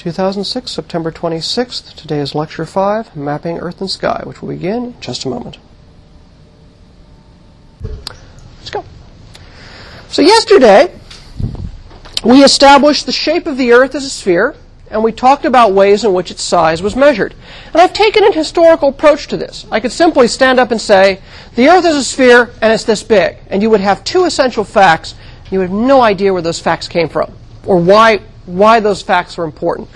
2006, September 26th. Today is Lecture 5, Mapping Earth and Sky, which will begin in just a moment. Let's go. So, yesterday, we established the shape of the Earth as a sphere, and we talked about ways in which its size was measured. And I've taken an historical approach to this. I could simply stand up and say, the Earth is a sphere, and it's this big. And you would have two essential facts. You would have no idea where those facts came from, or why why those facts are important.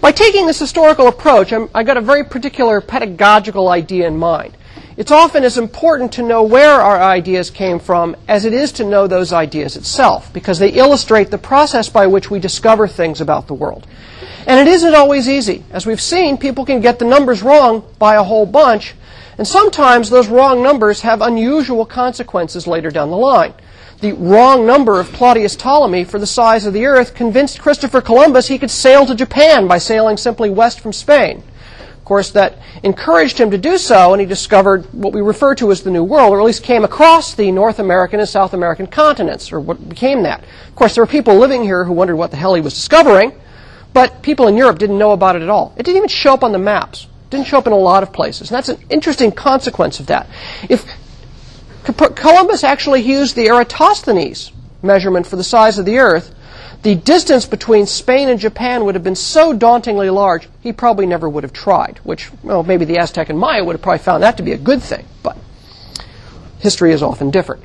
By taking this historical approach, I'm, I got a very particular pedagogical idea in mind. It's often as important to know where our ideas came from as it is to know those ideas itself, because they illustrate the process by which we discover things about the world. And it isn't always easy. As we've seen, people can get the numbers wrong by a whole bunch, and sometimes those wrong numbers have unusual consequences later down the line the wrong number of Claudius Ptolemy for the size of the earth convinced Christopher Columbus he could sail to Japan by sailing simply west from Spain. Of course, that encouraged him to do so, and he discovered what we refer to as the New World, or at least came across the North American and South American continents, or what became that. Of course, there were people living here who wondered what the hell he was discovering, but people in Europe didn't know about it at all. It didn't even show up on the maps. It didn't show up in a lot of places. And that's an interesting consequence of that. If Columbus actually used the Eratosthenes measurement for the size of the Earth. The distance between Spain and Japan would have been so dauntingly large, he probably never would have tried, which, well, maybe the Aztec and Maya would have probably found that to be a good thing, but history is often different.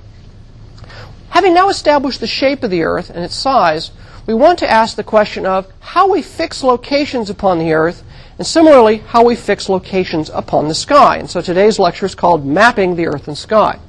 Having now established the shape of the Earth and its size, we want to ask the question of how we fix locations upon the Earth, and similarly, how we fix locations upon the sky. And so today's lecture is called Mapping the Earth and Sky.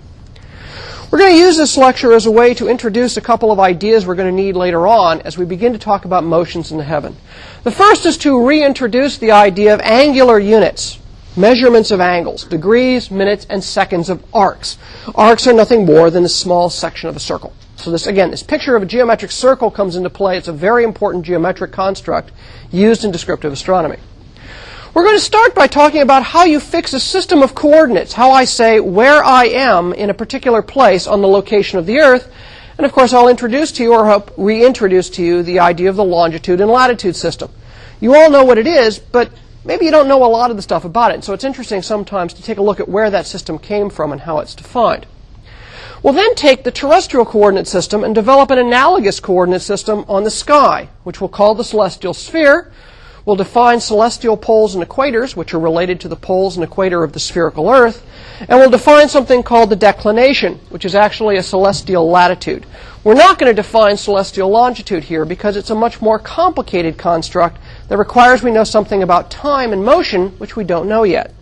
We're going to use this lecture as a way to introduce a couple of ideas we're going to need later on as we begin to talk about motions in the heaven. The first is to reintroduce the idea of angular units, measurements of angles, degrees, minutes, and seconds of arcs. Arcs are nothing more than a small section of a circle. So this, again, this picture of a geometric circle comes into play. It's a very important geometric construct used in descriptive astronomy. We're going to start by talking about how you fix a system of coordinates, how I say where I am in a particular place on the location of the Earth. And of course, I'll introduce to you or hope reintroduce to you the idea of the longitude and latitude system. You all know what it is, but maybe you don't know a lot of the stuff about it. So it's interesting sometimes to take a look at where that system came from and how it's defined. We'll then take the terrestrial coordinate system and develop an analogous coordinate system on the sky, which we'll call the celestial sphere, We'll define celestial poles and equators, which are related to the poles and equator of the spherical Earth. And we'll define something called the declination, which is actually a celestial latitude. We're not going to define celestial longitude here because it's a much more complicated construct that requires we know something about time and motion, which we don't know yet.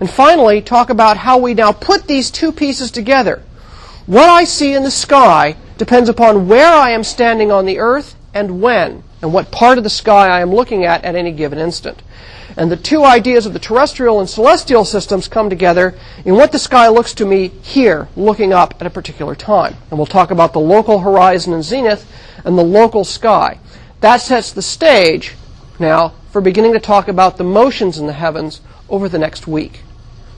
And finally, talk about how we now put these two pieces together. What I see in the sky depends upon where I am standing on the earth and when and what part of the sky I am looking at at any given instant. And the two ideas of the terrestrial and celestial systems come together in what the sky looks to me here, looking up at a particular time. And we'll talk about the local horizon and zenith and the local sky. That sets the stage now for beginning to talk about the motions in the heavens over the next week.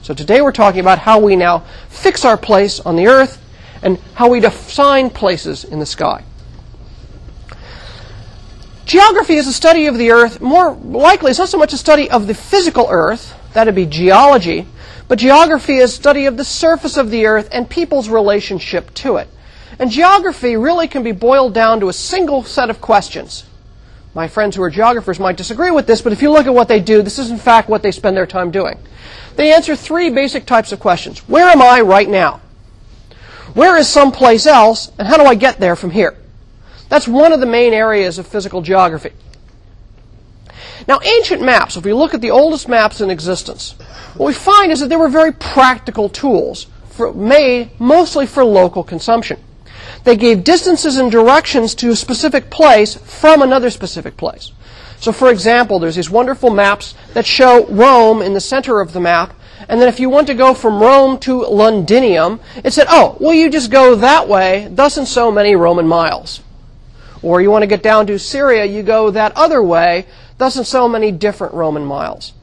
So today we're talking about how we now fix our place on the earth and how we define places in the sky. Geography is a study of the earth. More likely, it's not so much a study of the physical earth, that'd be geology, but geography is a study of the surface of the earth and people's relationship to it. And geography really can be boiled down to a single set of questions. My friends who are geographers might disagree with this, but if you look at what they do, this is in fact what they spend their time doing. They answer three basic types of questions. Where am I right now? Where is someplace else, and how do I get there from here? That's one of the main areas of physical geography. Now, ancient maps, if we look at the oldest maps in existence, what we find is that they were very practical tools for, made mostly for local consumption. They gave distances and directions to a specific place from another specific place. So, for example, there's these wonderful maps that show Rome in the center of the map, and then if you want to go from Rome to Londinium, it said, oh, well, you just go that way, thus and so many Roman miles. Or you want to get down to Syria, you go that other way, thus and so many different Roman miles.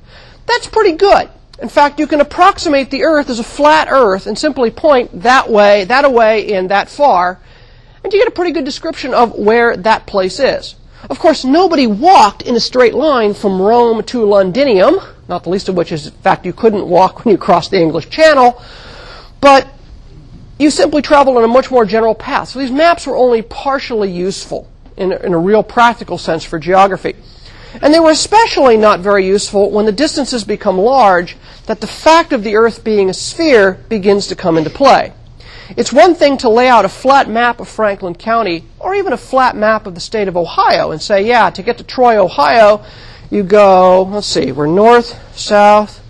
That's pretty good. In fact, you can approximate the Earth as a flat Earth and simply point that way, that away, and that far, and you get a pretty good description of where that place is. Of course, nobody walked in a straight line from Rome to Londinium, not the least of which is the fact you couldn't walk when you crossed the English Channel, but you simply traveled on a much more general path. So these maps were only partially useful in in a real practical sense for geography. And they were especially not very useful when the distances become large that the fact of the Earth being a sphere begins to come into play. It's one thing to lay out a flat map of Franklin County or even a flat map of the state of Ohio and say, yeah, to get to Troy, Ohio, you go, let's see, we're north, south,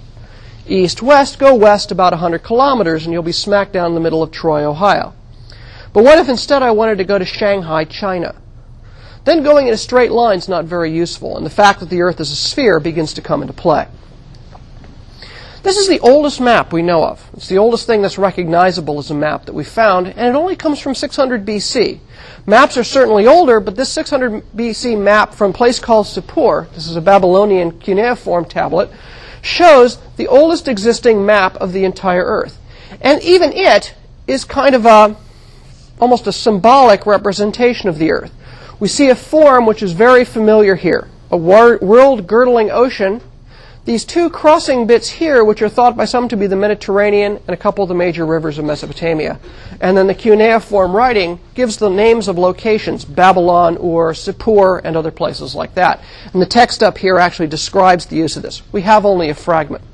east, west, go west about 100 kilometers and you'll be smack down in the middle of Troy, Ohio. But what if instead I wanted to go to Shanghai, China? Then going in a straight line is not very useful, and the fact that the Earth is a sphere begins to come into play. This is the oldest map we know of. It's the oldest thing that's recognizable as a map that we found, and it only comes from 600 BC. Maps are certainly older, but this 600 BC map from a place called Sippar, this is a Babylonian cuneiform tablet, shows the oldest existing map of the entire Earth. And even it is kind of a, almost a symbolic representation of the Earth. We see a form which is very familiar here, a world girdling ocean these two crossing bits here, which are thought by some to be the Mediterranean and a couple of the major rivers of Mesopotamia. And then the cuneiform writing gives the names of locations, Babylon or Sippar and other places like that. And the text up here actually describes the use of this. We have only a fragment.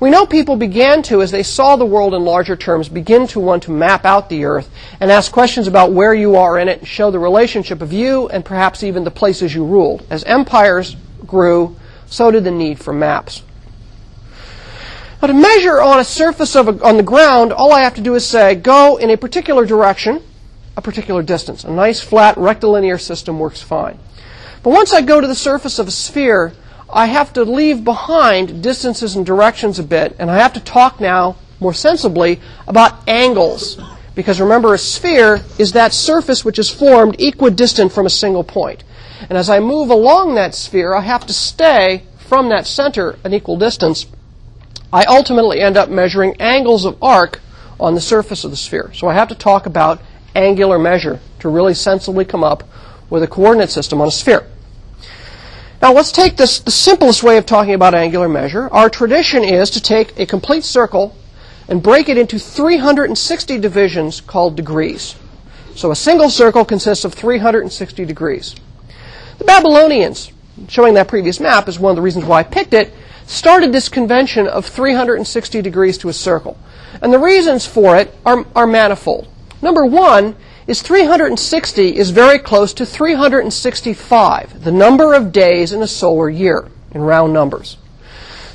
We know people began to, as they saw the world in larger terms, begin to want to map out the earth and ask questions about where you are in it and show the relationship of you and perhaps even the places you ruled. As empires grew, so did the need for maps. Now, to measure on a surface of a, on the ground, all I have to do is say, go in a particular direction, a particular distance. A nice, flat, rectilinear system works fine. But once I go to the surface of a sphere, I have to leave behind distances and directions a bit, and I have to talk now more sensibly about angles. Because remember, a sphere is that surface which is formed equidistant from a single point. And as I move along that sphere, I have to stay from that center an equal distance. I ultimately end up measuring angles of arc on the surface of the sphere. So I have to talk about angular measure to really sensibly come up with a coordinate system on a sphere. Now let's take this, the simplest way of talking about angular measure. Our tradition is to take a complete circle and break it into 360 divisions called degrees. So a single circle consists of 360 degrees. The Babylonians, showing that previous map is one of the reasons why I picked it, started this convention of 360 degrees to a circle. And the reasons for it are, are manifold. Number one is 360 is very close to 365, the number of days in a solar year, in round numbers.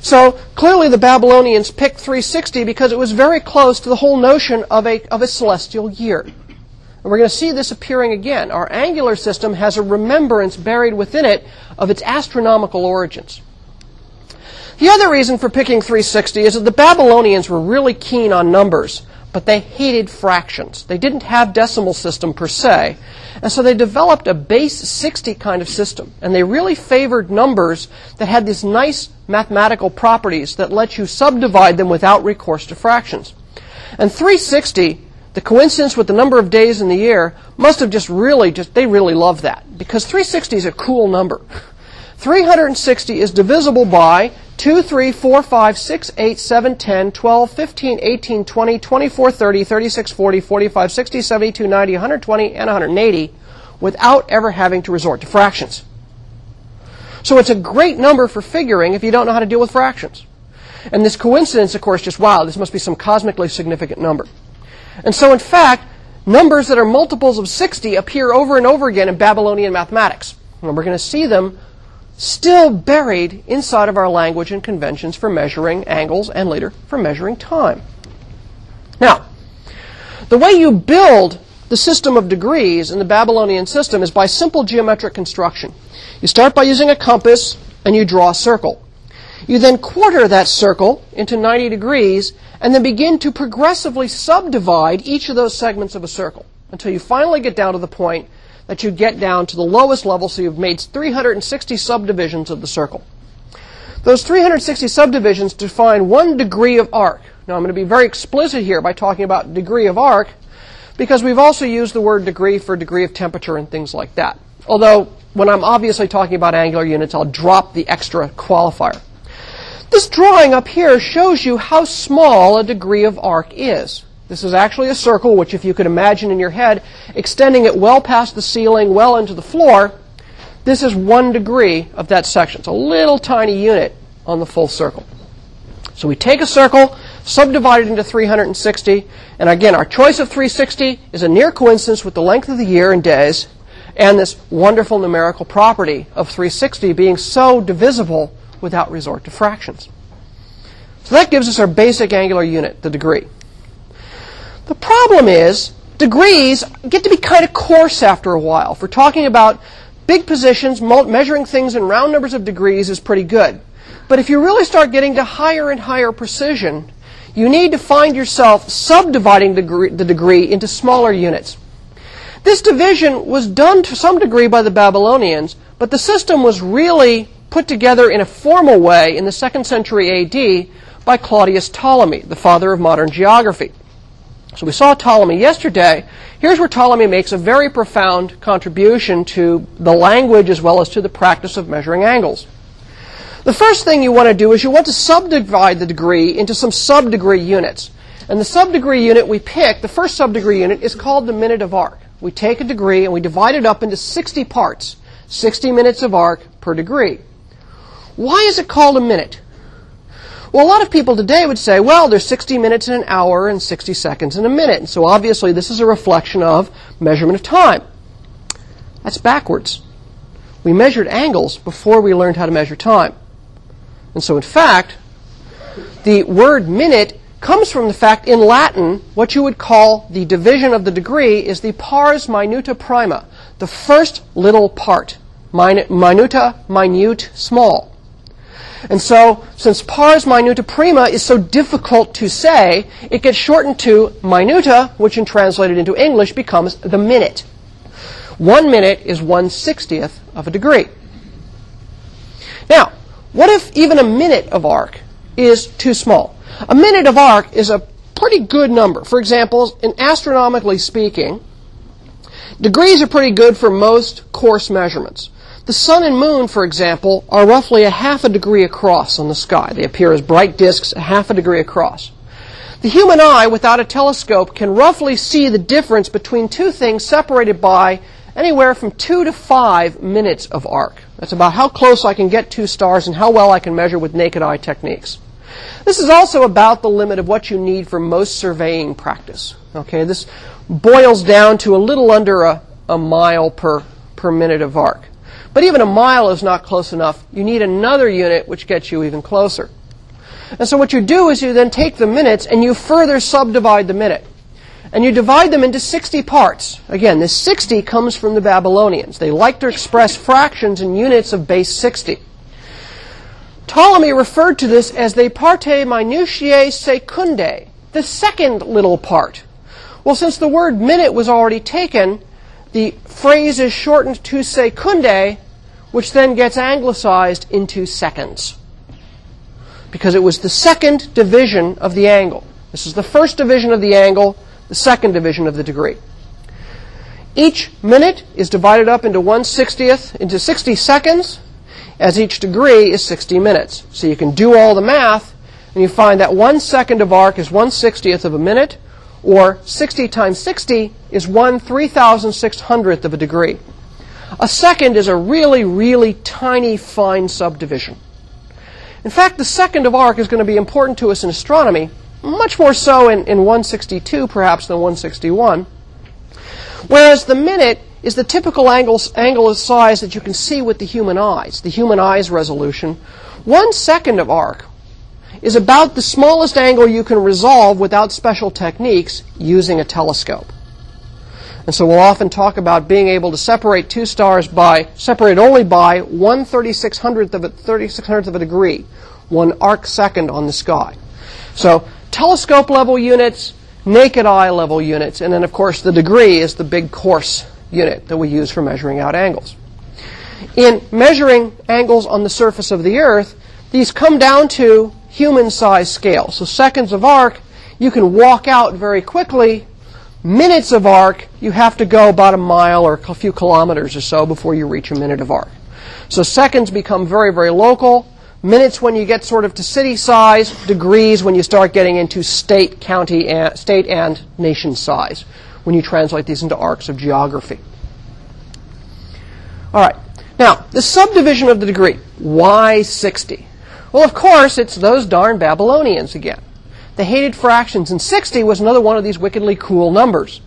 So clearly the Babylonians picked 360 because it was very close to the whole notion of a, of a celestial year. And we're going to see this appearing again. Our angular system has a remembrance buried within it of its astronomical origins. The other reason for picking 360 is that the Babylonians were really keen on numbers, but they hated fractions. They didn't have decimal system per se, and so they developed a base 60 kind of system. And they really favored numbers that had these nice mathematical properties that let you subdivide them without recourse to fractions. And 360 the coincidence with the number of days in the year must have just really just they really love that. Because 360 is a cool number. 360 is divisible by 2 3 4 5 6 8 7 10 12 15 18 20 24 30 36 40 45 60 72 90 120 and 180 without ever having to resort to fractions. So it's a great number for figuring if you don't know how to deal with fractions. And this coincidence of course just wow this must be some cosmically significant number and so, in fact, numbers that are multiples of 60 appear over and over again in Babylonian mathematics. And we're going to see them still buried inside of our language and conventions for measuring angles and later for measuring time. Now, the way you build the system of degrees in the Babylonian system is by simple geometric construction. You start by using a compass and you draw a circle. You then quarter that circle into 90 degrees and then begin to progressively subdivide each of those segments of a circle until you finally get down to the point that you get down to the lowest level, so you've made 360 subdivisions of the circle. Those 360 subdivisions define one degree of arc. Now, I'm going to be very explicit here by talking about degree of arc because we've also used the word degree for degree of temperature and things like that. Although when I'm obviously talking about angular units, I'll drop the extra qualifier. This drawing up here shows you how small a degree of arc is. This is actually a circle, which if you could imagine in your head, extending it well past the ceiling, well into the floor, this is one degree of that section. It's a little tiny unit on the full circle. So we take a circle, subdivide it into 360, and again, our choice of 360 is a near coincidence with the length of the year and days, and this wonderful numerical property of 360 being so divisible without resort to fractions. So that gives us our basic angular unit, the degree. The problem is, degrees get to be kind of coarse after a while. If we're talking about big positions, measuring things in round numbers of degrees is pretty good. But if you really start getting to higher and higher precision, you need to find yourself subdividing the degree into smaller units. This division was done to some degree by the Babylonians, but the system was really put together in a formal way in the second century AD by Claudius Ptolemy, the father of modern geography. So we saw Ptolemy yesterday. Here's where Ptolemy makes a very profound contribution to the language as well as to the practice of measuring angles. The first thing you want to do is you want to subdivide the degree into some subdegree units. And the subdegree unit we pick, the first subdegree unit, is called the minute of arc. We take a degree and we divide it up into 60 parts, 60 minutes of arc per degree. Why is it called a minute? Well, a lot of people today would say, well, there's 60 minutes in an hour and 60 seconds in a minute. And so obviously this is a reflection of measurement of time. That's backwards. We measured angles before we learned how to measure time. And so in fact, the word minute comes from the fact in Latin, what you would call the division of the degree is the pars minuta prima, the first little part. Minuta, minute, small. And so, since pars minuta prima is so difficult to say, it gets shortened to minuta, which in translated into English becomes the minute. One minute is one sixtieth of a degree. Now, what if even a minute of arc is too small? A minute of arc is a pretty good number. For example, in astronomically speaking, degrees are pretty good for most coarse measurements. The sun and moon, for example, are roughly a half a degree across on the sky. They appear as bright disks a half a degree across. The human eye, without a telescope, can roughly see the difference between two things separated by anywhere from two to five minutes of arc. That's about how close I can get two stars and how well I can measure with naked eye techniques. This is also about the limit of what you need for most surveying practice. Okay, this boils down to a little under a, a mile per, per minute of arc. But even a mile is not close enough. You need another unit which gets you even closer. And so what you do is you then take the minutes and you further subdivide the minute. And you divide them into 60 parts. Again, this 60 comes from the Babylonians. They like to express fractions in units of base 60. Ptolemy referred to this as the parte minutiae secundae, the second little part. Well, since the word minute was already taken, the phrase is shortened to secundae, which then gets anglicized into seconds. Because it was the second division of the angle. This is the first division of the angle, the second division of the degree. Each minute is divided up into 1 60th, into 60 seconds, as each degree is 60 minutes. So you can do all the math, and you find that 1 second of arc is 1 60th of a minute, or 60 times 60 is 1 3,600th of a degree. A second is a really, really tiny, fine subdivision. In fact, the second of arc is going to be important to us in astronomy, much more so in, in 162 perhaps than 161. Whereas the minute is the typical angle, angle of size that you can see with the human eyes, the human eye's resolution. One second of arc is about the smallest angle you can resolve without special techniques using a telescope. And so we'll often talk about being able to separate two stars by, separate only by 1 3600th of a, 3600th of a degree, one arc second on the sky. So telescope level units, naked eye level units, and then of course the degree is the big coarse unit that we use for measuring out angles. In measuring angles on the surface of the Earth, these come down to human size scale. So seconds of arc, you can walk out very quickly minutes of arc, you have to go about a mile or a few kilometers or so before you reach a minute of arc. So seconds become very, very local. Minutes when you get sort of to city size, degrees when you start getting into state, county, and, state and nation size, when you translate these into arcs of geography. All right. Now, the subdivision of the degree, why 60? Well, of course, it's those darn Babylonians again. They hated fractions, and 60 was another one of these wickedly cool numbers.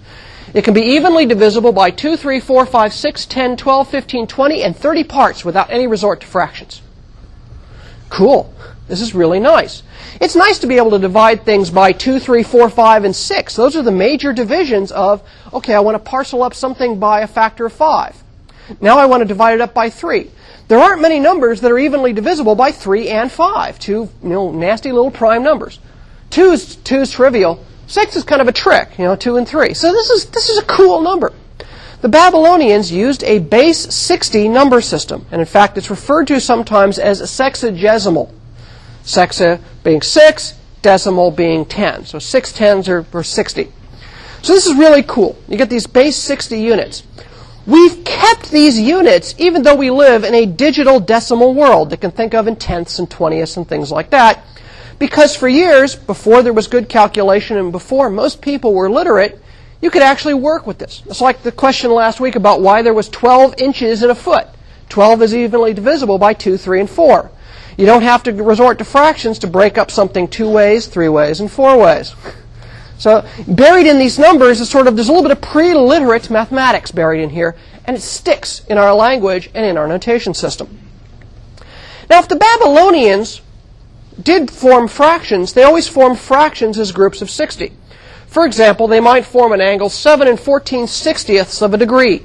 It can be evenly divisible by 2, 3, 4, 5, 6, 10, 12, 15, 20, and 30 parts without any resort to fractions. Cool. This is really nice. It's nice to be able to divide things by 2, 3, 4, 5, and 6. Those are the major divisions of, okay, I want to parcel up something by a factor of 5. Now I want to divide it up by 3. There aren't many numbers that are evenly divisible by 3 and 5, two you know, nasty little prime numbers. 2 is, two is trivial. 6 is kind of a trick, you know, 2 and 3. So this is, this is a cool number. The Babylonians used a base 60 number system, and in fact it's referred to sometimes as sexagesimal. Sexa being 6, decimal being 10. So 6 tens are, are 60. So this is really cool. You get these base 60 units. We've kept these units even though we live in a digital decimal world that can think of in tenths and twentieths and things like that. Because for years, before there was good calculation and before most people were literate, you could actually work with this. It's like the question last week about why there was 12 inches in a foot. 12 is evenly divisible by 2, 3, and 4. You don't have to resort to fractions to break up something two ways, three ways, and four ways. So buried in these numbers is sort of, there's a little bit of pre-literate mathematics buried in here, and it sticks in our language and in our notation system. Now, if the Babylonians did form fractions, they always formed fractions as groups of 60. For example, they might form an angle 7 and 14 sixtieths of a degree.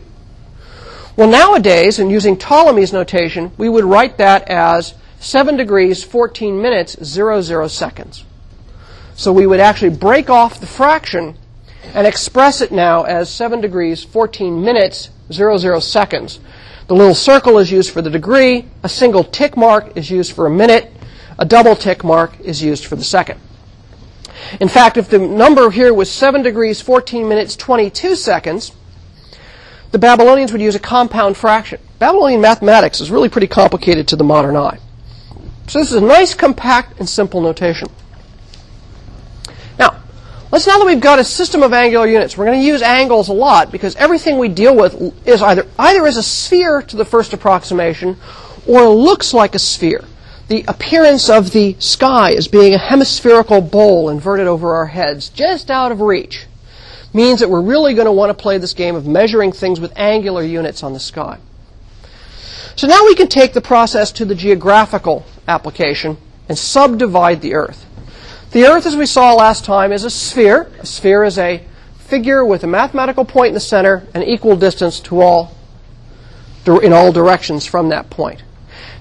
Well, nowadays, and using Ptolemy's notation, we would write that as 7 degrees, 14 minutes, 00 seconds. So we would actually break off the fraction and express it now as 7 degrees, 14 minutes, 00 seconds. The little circle is used for the degree, a single tick mark is used for a minute, a double tick mark is used for the second. In fact, if the number here was 7 degrees, 14 minutes, 22 seconds, the Babylonians would use a compound fraction. Babylonian mathematics is really pretty complicated to the modern eye. So this is a nice, compact, and simple notation. Let's now that we've got a system of angular units, we're going to use angles a lot because everything we deal with is either either as a sphere to the first approximation or looks like a sphere. The appearance of the sky as being a hemispherical bowl inverted over our heads, just out of reach, means that we're really going to want to play this game of measuring things with angular units on the sky. So now we can take the process to the geographical application and subdivide the Earth. The Earth, as we saw last time, is a sphere. A sphere is a figure with a mathematical point in the center and equal distance to all in all directions from that point.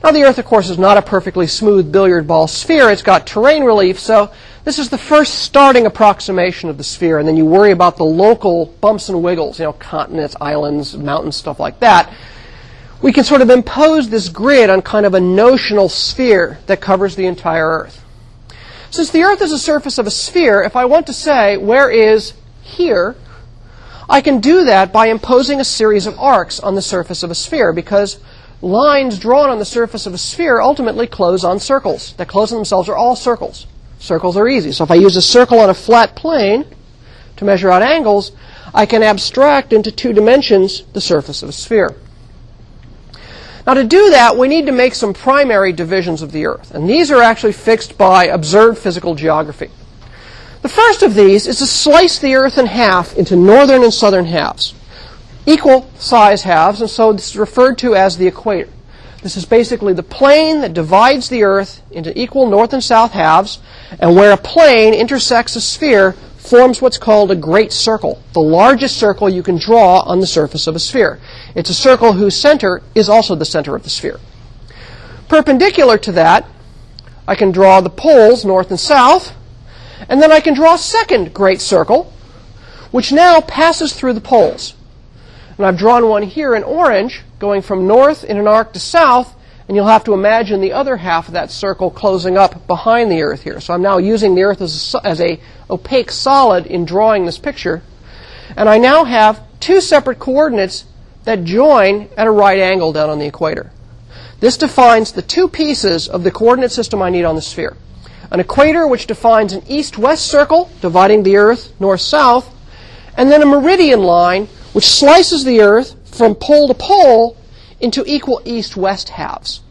Now, the Earth, of course, is not a perfectly smooth billiard ball sphere. It's got terrain relief, so this is the first starting approximation of the sphere, and then you worry about the local bumps and wiggles, you know, continents, islands, mountains, stuff like that. We can sort of impose this grid on kind of a notional sphere that covers the entire Earth. Since the Earth is a surface of a sphere, if I want to say where is here, I can do that by imposing a series of arcs on the surface of a sphere because lines drawn on the surface of a sphere ultimately close on circles. That close on themselves are all circles. Circles are easy. So if I use a circle on a flat plane to measure out angles, I can abstract into two dimensions the surface of a sphere. Now, to do that, we need to make some primary divisions of the Earth, and these are actually fixed by observed physical geography. The first of these is to slice the Earth in half into northern and southern halves, equal size halves, and so this is referred to as the equator. This is basically the plane that divides the Earth into equal north and south halves, and where a plane intersects a sphere, forms what's called a great circle, the largest circle you can draw on the surface of a sphere. It's a circle whose center is also the center of the sphere. Perpendicular to that, I can draw the poles, north and south, and then I can draw a second great circle, which now passes through the poles. And I've drawn one here in orange, going from north in an arc to south, and you'll have to imagine the other half of that circle closing up behind the Earth here. So I'm now using the Earth as a, as a opaque solid in drawing this picture. And I now have two separate coordinates that join at a right angle down on the equator. This defines the two pieces of the coordinate system I need on the sphere. An equator which defines an east-west circle dividing the Earth north-south, and then a meridian line which slices the Earth from pole to pole into equal east-west halves.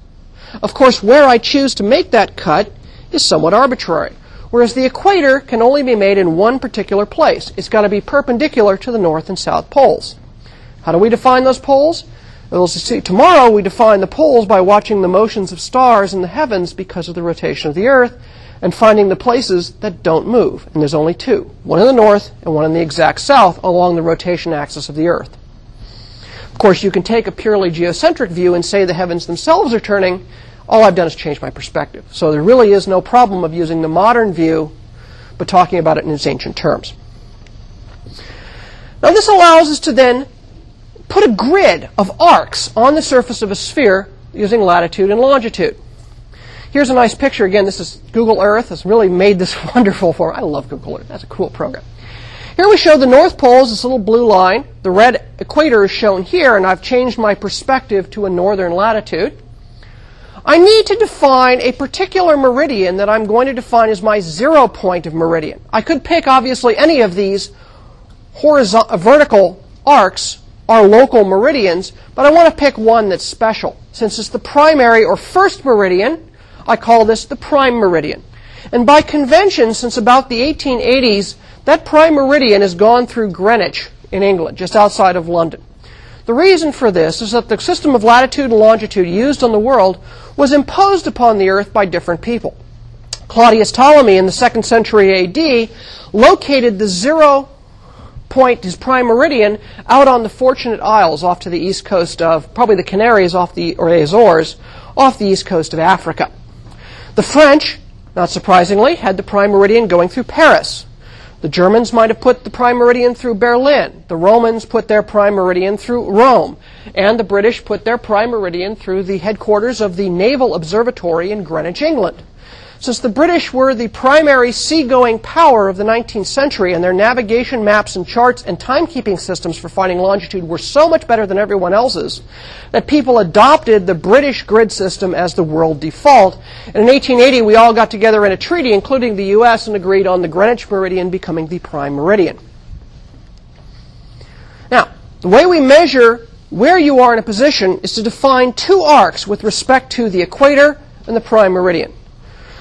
Of course, where I choose to make that cut is somewhat arbitrary, whereas the equator can only be made in one particular place. It's got to be perpendicular to the north and south poles. How do we define those poles? We'll see, tomorrow we define the poles by watching the motions of stars in the heavens because of the rotation of the Earth and finding the places that don't move. And there's only two one in the north and one in the exact south along the rotation axis of the Earth. Of course, you can take a purely geocentric view and say the heavens themselves are turning. All I've done is change my perspective. So there really is no problem of using the modern view, but talking about it in its ancient terms. Now, this allows us to then put a grid of arcs on the surface of a sphere using latitude and longitude. Here's a nice picture. Again, this is Google Earth. It's really made this wonderful for. I love Google Earth. That's a cool program. Here we show the North Pole as this little blue line. The red equator is shown here, and I've changed my perspective to a northern latitude. I need to define a particular meridian that I'm going to define as my zero point of meridian. I could pick, obviously, any of these horizontal, uh, vertical arcs are local meridians, but I want to pick one that's special. Since it's the primary or first meridian, I call this the prime meridian. And by convention, since about the 1880s, that prime meridian has gone through Greenwich in England, just outside of London. The reason for this is that the system of latitude and longitude used on the world was imposed upon the earth by different people. Claudius Ptolemy in the second century AD located the zero point, his prime meridian, out on the Fortunate Isles off to the east coast of, probably the Canaries off the, or Azores, off the east coast of Africa. The French, not surprisingly, had the prime meridian going through Paris. The Germans might have put the prime meridian through Berlin. The Romans put their prime meridian through Rome. And the British put their prime meridian through the headquarters of the Naval Observatory in Greenwich, England. Since the British were the primary seagoing power of the 19th century and their navigation maps and charts and timekeeping systems for finding longitude were so much better than everyone else's that people adopted the British grid system as the world default. And in 1880, we all got together in a treaty, including the U.S., and agreed on the Greenwich meridian becoming the prime meridian. Now, the way we measure where you are in a position is to define two arcs with respect to the equator and the prime meridian.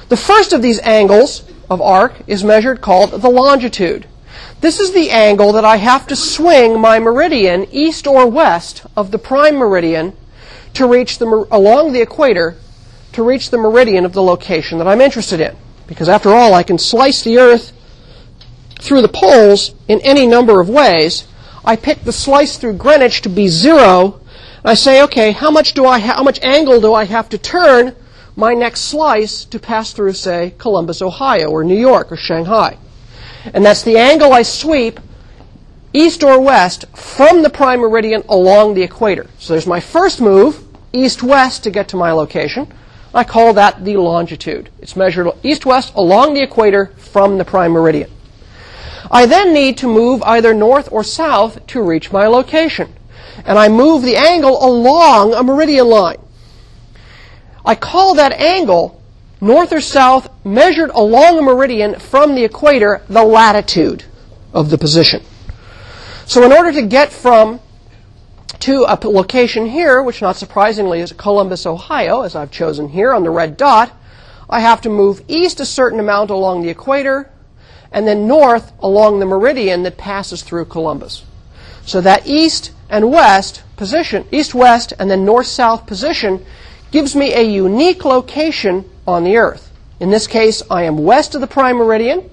The first of these angles of arc is measured called the longitude. This is the angle that I have to swing my meridian east or west of the prime meridian to reach the along the equator to reach the meridian of the location that I'm interested in. Because after all, I can slice the earth through the poles in any number of ways. I pick the slice through Greenwich to be zero. And I say, okay, how much do I ha- how much angle do I have to turn my next slice to pass through, say, Columbus, Ohio, or New York, or Shanghai. And that's the angle I sweep east or west from the prime meridian along the equator. So there's my first move, east-west to get to my location. I call that the longitude. It's measured east-west along the equator from the prime meridian. I then need to move either north or south to reach my location. And I move the angle along a meridian line. I call that angle, north or south, measured along a meridian from the equator, the latitude of the position. So in order to get from to a location here, which not surprisingly is Columbus, Ohio, as I've chosen here on the red dot, I have to move east a certain amount along the equator and then north along the meridian that passes through Columbus. So that east and west position, east west and then north south position gives me a unique location on the Earth. In this case, I am west of the prime meridian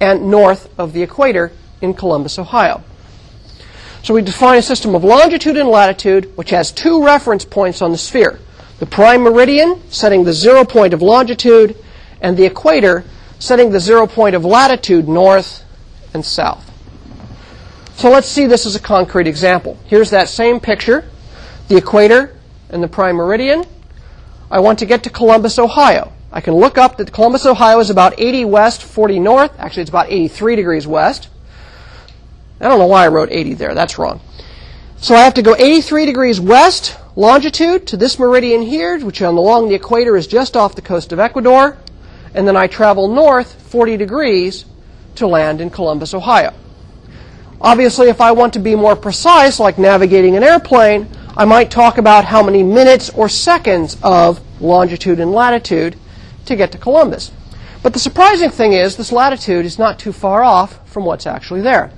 and north of the equator in Columbus, Ohio. So we define a system of longitude and latitude which has two reference points on the sphere. The prime meridian setting the zero point of longitude and the equator setting the zero point of latitude north and south. So let's see this as a concrete example. Here's that same picture, the equator and the prime meridian. I want to get to Columbus, Ohio. I can look up that Columbus, Ohio is about 80 west, 40 north. Actually, it's about 83 degrees west. I don't know why I wrote 80 there. That's wrong. So I have to go 83 degrees west longitude to this meridian here, which along the equator is just off the coast of Ecuador. And then I travel north 40 degrees to land in Columbus, Ohio. Obviously, if I want to be more precise, like navigating an airplane, I might talk about how many minutes or seconds of longitude and latitude to get to Columbus. But the surprising thing is, this latitude is not too far off from what's actually there.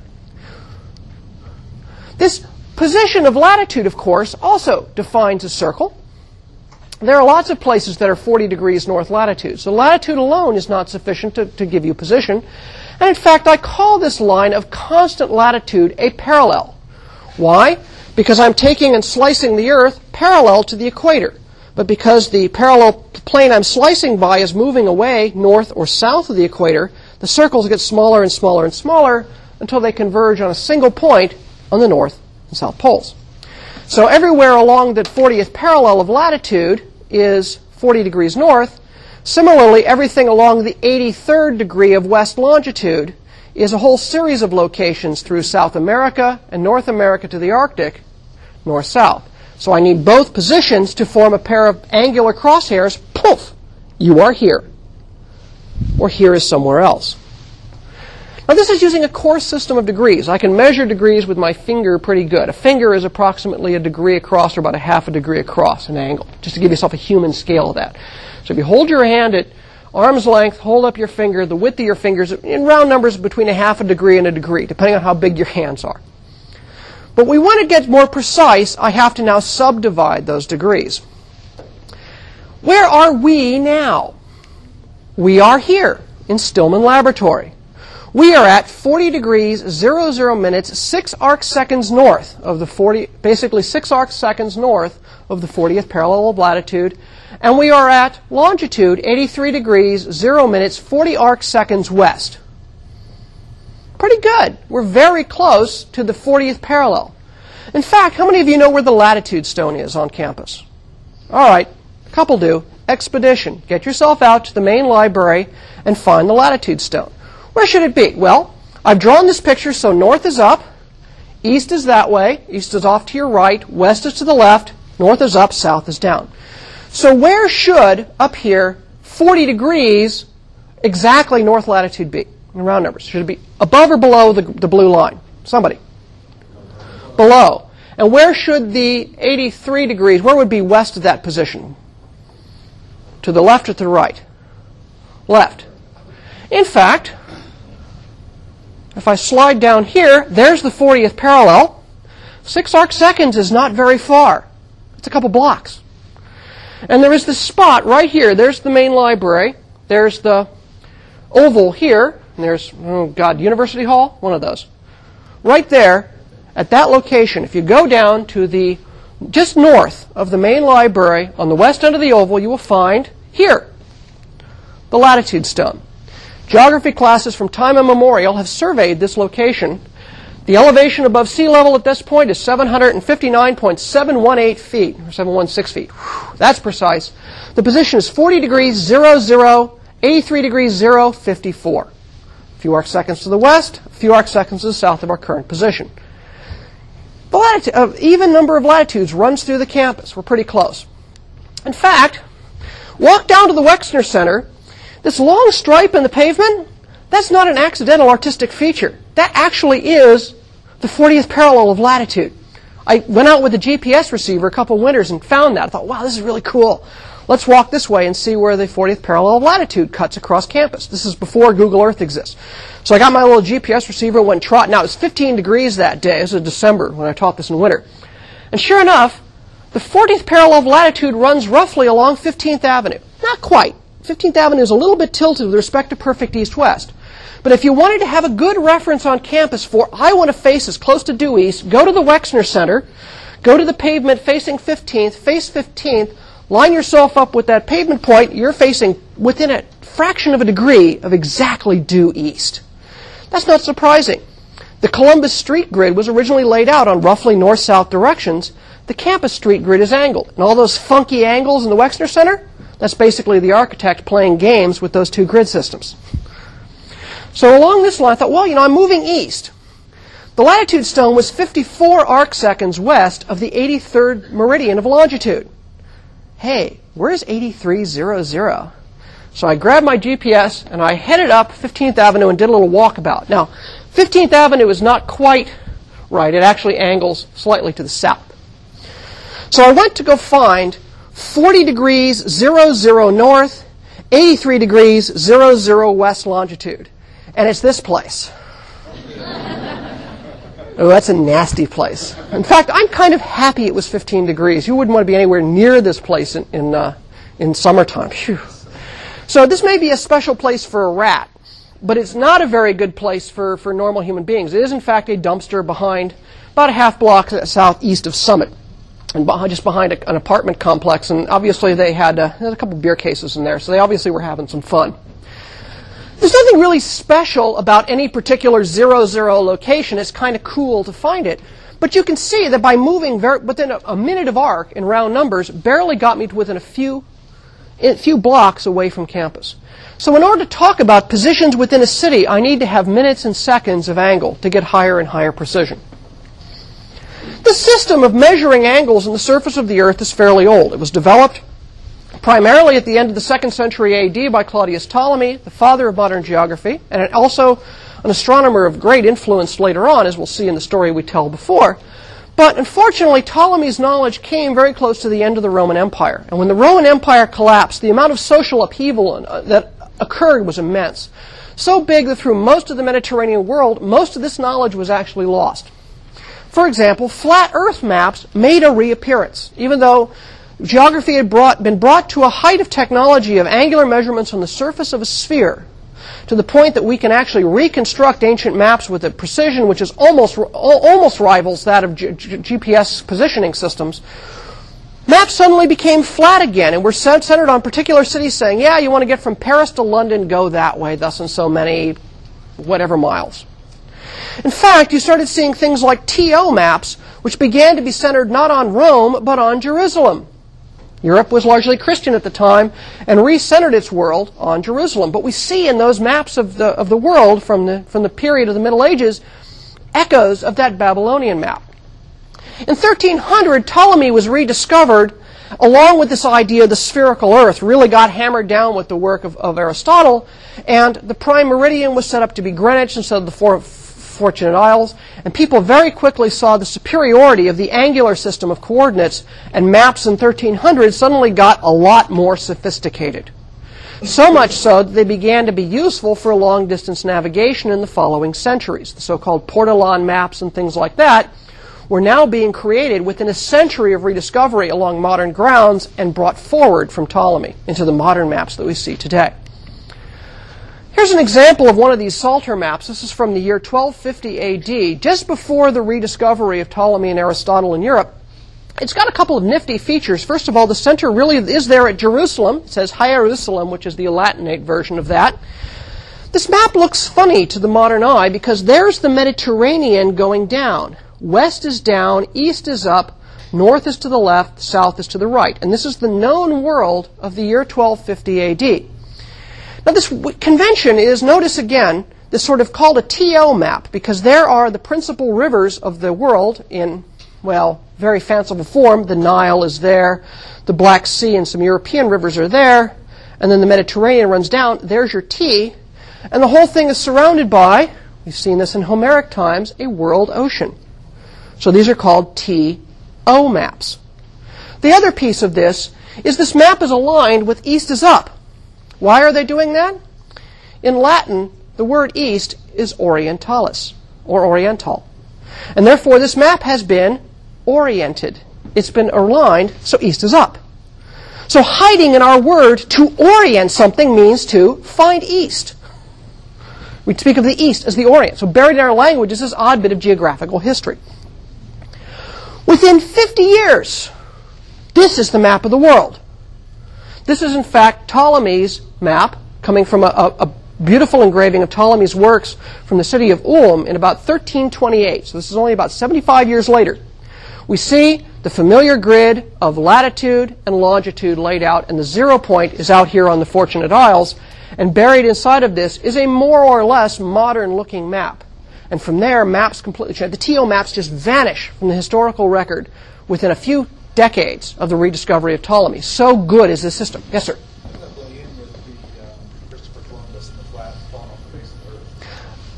This position of latitude, of course, also defines a circle. There are lots of places that are 40 degrees north latitude. So latitude alone is not sufficient to, to give you position. And in fact, I call this line of constant latitude a parallel. Why? Because I'm taking and slicing the Earth parallel to the equator. But because the parallel plane I'm slicing by is moving away north or south of the equator, the circles get smaller and smaller and smaller until they converge on a single point on the north and south poles. So everywhere along the 40th parallel of latitude is 40 degrees north. Similarly, everything along the 83rd degree of west longitude is a whole series of locations through South America and North America to the Arctic, north-south. So I need both positions to form a pair of angular crosshairs. Poof! You are here. Or here is somewhere else. Now this is using a coarse system of degrees. I can measure degrees with my finger pretty good. A finger is approximately a degree across or about a half a degree across an angle, just to give yourself a human scale of that. So if you hold your hand at arm's length, hold up your finger, the width of your fingers, in round numbers between a half a degree and a degree, depending on how big your hands are. But we want to get more precise, I have to now subdivide those degrees. Where are we now? We are here in Stillman Laboratory. We are at 40 degrees, 00 minutes, 6 arc seconds north of the 40, basically 6 arc seconds north of the 40th parallel of latitude. And we are at longitude, 83 degrees, 0 minutes, 40 arc seconds west pretty good. We're very close to the 40th parallel. In fact, how many of you know where the latitude stone is on campus? All right, a couple do. Expedition. Get yourself out to the main library and find the latitude stone. Where should it be? Well, I've drawn this picture so north is up, east is that way, east is off to your right, west is to the left, north is up, south is down. So where should, up here, 40 degrees exactly north latitude be? In round numbers. Should it be above or below the, the blue line? Somebody. Below. And where should the 83 degrees, where would be west of that position? To the left or to the right? Left. In fact, if I slide down here, there's the 40th parallel. Six arc seconds is not very far. It's a couple blocks. And there is this spot right here. There's the main library. There's the oval here. And there's, oh God, University Hall? One of those. Right there, at that location, if you go down to the, just north of the main library on the west end of the oval, you will find here, the latitude stone. Geography classes from time immemorial have surveyed this location. The elevation above sea level at this point is 759.718 feet, or 716 feet. Whew, that's precise. The position is 40 degrees 00, 83 degrees 0, 54 few arc seconds to the west, a few arc seconds to the south of our current position. The uh, even number of latitudes runs through the campus. We're pretty close. In fact, walk down to the Wexner Center. This long stripe in the pavement, that's not an accidental artistic feature. That actually is the 40th parallel of latitude. I went out with a GPS receiver a couple winters and found that. I thought, wow, this is really cool. Let's walk this way and see where the 40th parallel of latitude cuts across campus. This is before Google Earth exists. So I got my little GPS receiver, went trotting. Now it was 15 degrees that day. This was December when I taught this in winter. And sure enough, the 40th parallel of latitude runs roughly along 15th Avenue. Not quite. 15th Avenue is a little bit tilted with respect to perfect east-west. But if you wanted to have a good reference on campus for I want to face as close to due east, go to the Wexner Center, go to the pavement facing 15th, face 15th, line yourself up with that pavement point, you're facing within a fraction of a degree of exactly due east. That's not surprising. The Columbus street grid was originally laid out on roughly north-south directions. The campus street grid is angled. And all those funky angles in the Wexner Center, that's basically the architect playing games with those two grid systems. So along this line, I thought, well, you know, I'm moving east. The latitude stone was 54 arc seconds west of the 83rd meridian of longitude. Hey, where's 8300? So I grabbed my GPS and I headed up 15th Avenue and did a little walkabout. Now, 15th Avenue is not quite right. It actually angles slightly to the south. So I went to go find 40 degrees 00 north, 83 degrees 00 west longitude. And it's this place. Oh, that's a nasty place. In fact, I'm kind of happy it was 15 degrees. You wouldn't want to be anywhere near this place in, in, uh, in summertime. Phew. So this may be a special place for a rat, but it's not a very good place for, for normal human beings. It is, in fact, a dumpster behind about a half block southeast of Summit, and behind, just behind a, an apartment complex. And obviously, they had, uh, had a couple beer cases in there, so they obviously were having some fun. There's nothing really special about any particular zero zero location. It's kind of cool to find it. But you can see that by moving very, within a, a, minute of arc in round numbers, barely got me to within a few, a few blocks away from campus. So in order to talk about positions within a city, I need to have minutes and seconds of angle to get higher and higher precision. The system of measuring angles in the surface of the Earth is fairly old. It was developed primarily at the end of the second century AD by Claudius Ptolemy, the father of modern geography, and also an astronomer of great influence later on, as we'll see in the story we tell before. But unfortunately, Ptolemy's knowledge came very close to the end of the Roman Empire. And when the Roman Empire collapsed, the amount of social upheaval uh, that occurred was immense. So big that through most of the Mediterranean world, most of this knowledge was actually lost. For example, flat Earth maps made a reappearance, even though Geography had brought, been brought to a height of technology of angular measurements on the surface of a sphere to the point that we can actually reconstruct ancient maps with a precision which is almost, almost rivals that of G- G- GPS positioning systems. Maps suddenly became flat again and were centered on particular cities saying, yeah, you want to get from Paris to London, go that way, thus and so many, whatever miles. In fact, you started seeing things like TO maps, which began to be centered not on Rome, but on Jerusalem. Europe was largely Christian at the time and recentered its world on Jerusalem. But we see in those maps of the, of the world from the, from the period of the Middle Ages echoes of that Babylonian map. In 1300, Ptolemy was rediscovered along with this idea of the spherical earth, really got hammered down with the work of, of Aristotle, and the prime meridian was set up to be Greenwich instead of the four, Fortunate Isles, and people very quickly saw the superiority of the angular system of coordinates, and maps in 1300 suddenly got a lot more sophisticated. So much so that they began to be useful for long distance navigation in the following centuries. The so called Portolan maps and things like that were now being created within a century of rediscovery along modern grounds and brought forward from Ptolemy into the modern maps that we see today. Here's an example of one of these Psalter maps. This is from the year 1250 AD, just before the rediscovery of Ptolemy and Aristotle in Europe. It's got a couple of nifty features. First of all, the center really is there at Jerusalem. It says Hierusalem, which is the Latinate version of that. This map looks funny to the modern eye because there's the Mediterranean going down. West is down, east is up, north is to the left, south is to the right. And this is the known world of the year 1250 AD. Now, this convention is, notice again, this sort of called a TO map because there are the principal rivers of the world in, well, very fanciful form. The Nile is there, the Black Sea and some European rivers are there, and then the Mediterranean runs down. There's your T, and the whole thing is surrounded by, we've seen this in Homeric times, a world ocean. So these are called TO maps. The other piece of this is this map is aligned with east is up. Why are they doing that? In Latin, the word east is orientalis, or oriental. And therefore, this map has been oriented. It's been aligned, so east is up. So hiding in our word to orient something means to find east. We speak of the east as the orient. So buried in our language is this odd bit of geographical history. Within 50 years, this is the map of the world. This is, in fact, Ptolemy's map, coming from a, a, a, beautiful engraving of Ptolemy's works from the city of Ulm in about 1328. So this is only about 75 years later. We see the familiar grid of latitude and longitude laid out, and the zero point is out here on the Fortunate Isles. And buried inside of this is a more or less modern looking map. And from there, maps completely. The TO maps just vanish from the historical record within a few decades of the rediscovery of Ptolemy. So good is this system. Yes, sir.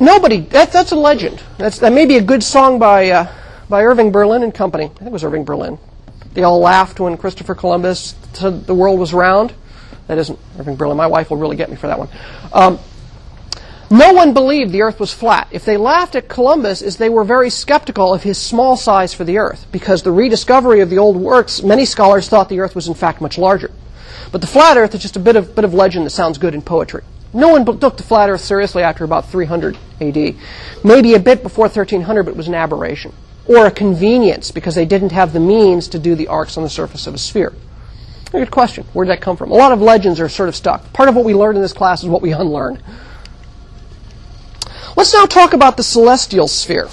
Nobody. That, that's a legend. That's, that may be a good song by, uh, by Irving Berlin and Company. I think it was Irving Berlin. They all laughed when Christopher Columbus said the world was round. That isn't Irving Berlin. My wife will really get me for that one. Um, no one believed the earth was flat. If they laughed at Columbus, is they were very skeptical of his small size for the earth, because the rediscovery of the old works, many scholars thought the earth was in fact much larger. But the flat earth is just a bit of, bit of legend that sounds good in poetry. No one took the flat earth seriously after about 300 AD. Maybe a bit before 1300, but it was an aberration. Or a convenience, because they didn't have the means to do the arcs on the surface of a sphere. Good question. Where did that come from? A lot of legends are sort of stuck. Part of what we learned in this class is what we unlearn. Let's now talk about the celestial sphere.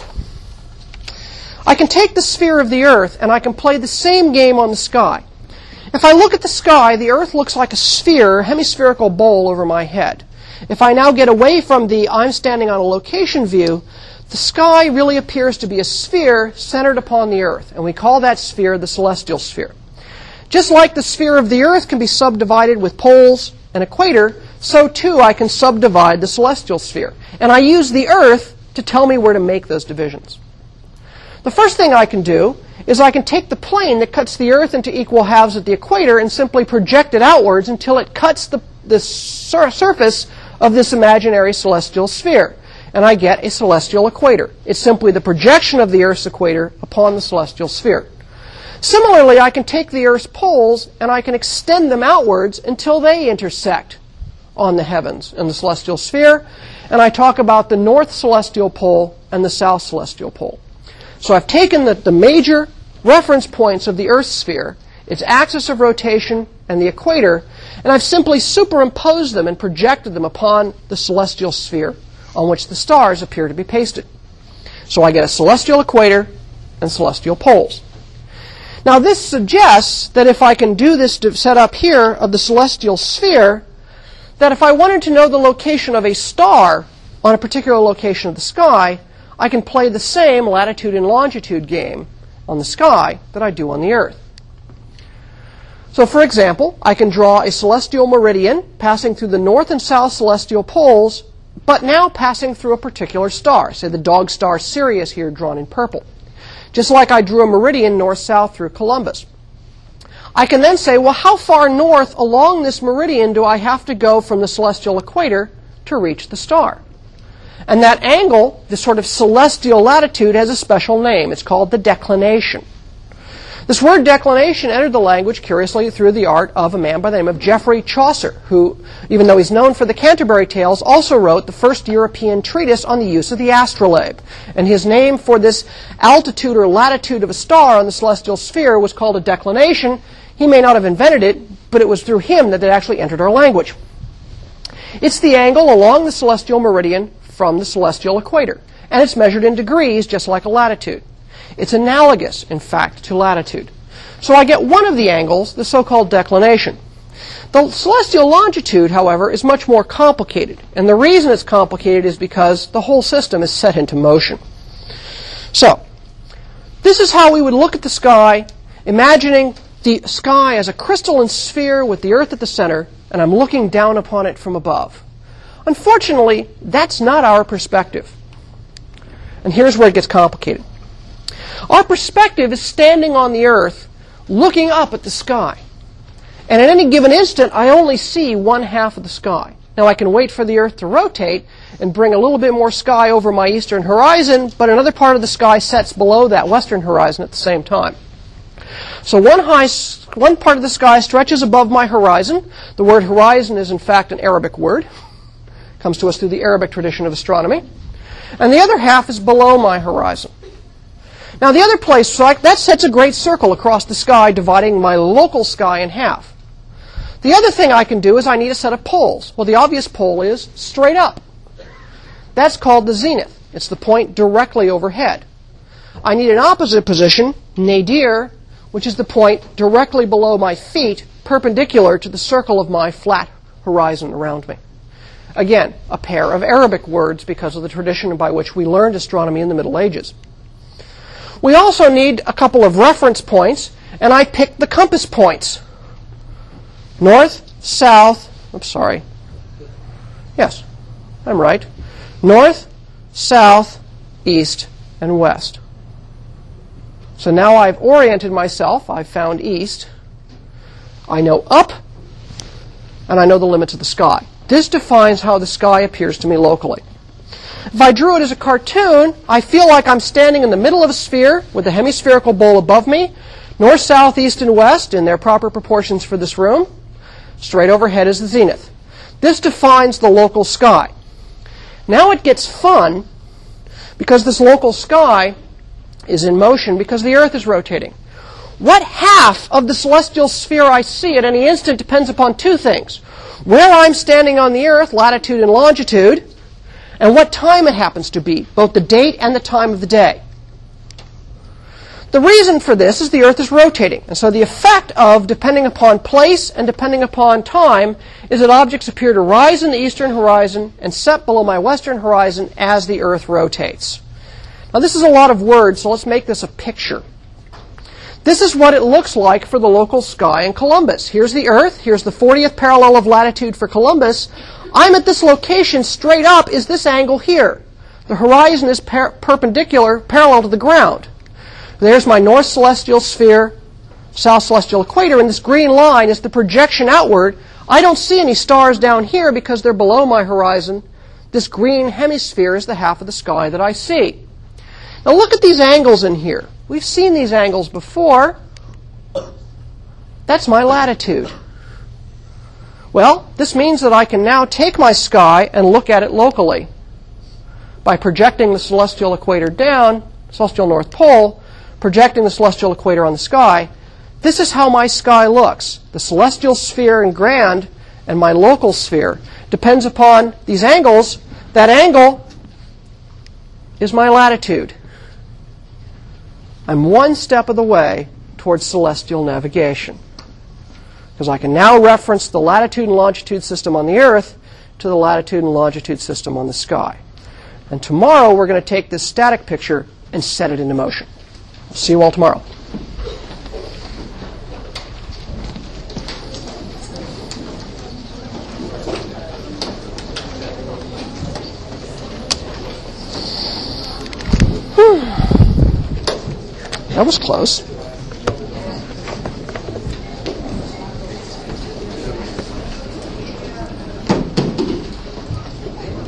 I can take the sphere of the earth and I can play the same game on the sky. If I look at the sky, the earth looks like a sphere, hemispherical bowl over my head. If I now get away from the I'm standing on a location view, the sky really appears to be a sphere centered upon the earth, and we call that sphere the celestial sphere. Just like the sphere of the earth can be subdivided with poles and equator, so too I can subdivide the celestial sphere. And I use the earth to tell me where to make those divisions. The first thing I can do is I can take the plane that cuts the earth into equal halves at the equator and simply project it outwards until it cuts the, the sur- surface of this imaginary celestial sphere. And I get a celestial equator. It's simply the projection of the Earth's equator upon the celestial sphere. Similarly, I can take the Earth's poles and I can extend them outwards until they intersect on the heavens in the celestial sphere. And I talk about the north celestial pole and the south celestial pole. So I've taken the, the major reference points of the Earth sphere, its axis of rotation, and the equator, and I've simply superimposed them and projected them upon the celestial sphere on which the stars appear to be pasted. So I get a celestial equator and celestial poles. Now this suggests that if I can do this setup here of the celestial sphere, that if I wanted to know the location of a star on a particular location of the sky, I can play the same latitude and longitude game on the sky that I do on the Earth. So, for example, I can draw a celestial meridian passing through the north and south celestial poles, but now passing through a particular star, say the dog star Sirius here drawn in purple. Just like I drew a meridian north south through Columbus. I can then say, well, how far north along this meridian do I have to go from the celestial equator to reach the star? And that angle, this sort of celestial latitude, has a special name. It's called the declination. This word declination entered the language curiously through the art of a man by the name of Geoffrey Chaucer, who, even though he's known for the Canterbury Tales, also wrote the first European treatise on the use of the astrolabe. And his name for this altitude or latitude of a star on the celestial sphere was called a declination. He may not have invented it, but it was through him that it actually entered our language. It's the angle along the celestial meridian from the celestial equator, and it's measured in degrees just like a latitude. It's analogous, in fact, to latitude. So I get one of the angles, the so-called declination. The celestial longitude, however, is much more complicated. And the reason it's complicated is because the whole system is set into motion. So, this is how we would look at the sky, imagining the sky as a crystalline sphere with the earth at the center, and I'm looking down upon it from above. Unfortunately, that's not our perspective. And here's where it gets complicated. Our perspective is standing on the earth, looking up at the sky. And at any given instant, I only see one half of the sky. Now, I can wait for the earth to rotate and bring a little bit more sky over my eastern horizon, but another part of the sky sets below that western horizon at the same time. So one, high, one part of the sky stretches above my horizon. The word horizon is, in fact, an Arabic word. It comes to us through the Arabic tradition of astronomy. And the other half is below my horizon. Now, the other place, so I, that sets a great circle across the sky, dividing my local sky in half. The other thing I can do is I need a set of poles. Well, the obvious pole is straight up. That's called the zenith. It's the point directly overhead. I need an opposite position, nadir, which is the point directly below my feet, perpendicular to the circle of my flat horizon around me. Again, a pair of Arabic words because of the tradition by which we learned astronomy in the Middle Ages. We also need a couple of reference points, and I picked the compass points. North, south, I'm sorry. Yes, I'm right. North, south, east, and west. So now I've oriented myself. I've found east. I know up, and I know the limits of the sky. This defines how the sky appears to me locally. If I drew it as a cartoon, I feel like I'm standing in the middle of a sphere with a hemispherical bowl above me, north, south, east, and west in their proper proportions for this room. Straight overhead is the zenith. This defines the local sky. Now it gets fun because this local sky is in motion because the Earth is rotating. What half of the celestial sphere I see at any instant depends upon two things. Where I'm standing on the Earth, latitude and longitude, and what time it happens to be, both the date and the time of the day. The reason for this is the Earth is rotating, and so the effect of depending upon place and depending upon time is that objects appear to rise in the eastern horizon and set below my western horizon as the Earth rotates. Now, this is a lot of words, so let's make this a picture. This is what it looks like for the local sky in Columbus. Here's the Earth. Here's the 40th parallel of latitude for Columbus. I'm at this location. Straight up is this angle here. The horizon is per- perpendicular, parallel to the ground. There's my north celestial sphere, south celestial equator, and this green line is the projection outward. I don't see any stars down here because they're below my horizon. This green hemisphere is the half of the sky that I see. Now look at these angles in here. We've seen these angles before. That's my latitude. Well, this means that I can now take my sky and look at it locally. By projecting the celestial equator down, celestial north pole, projecting the celestial equator on the sky, this is how my sky looks. The celestial sphere in grand and my local sphere depends upon these angles. That angle is my latitude. I'm one step of the way towards celestial navigation. Because I can now reference the latitude and longitude system on the Earth to the latitude and longitude system on the sky. And tomorrow we're going to take this static picture and set it into motion. See you all tomorrow. That was close.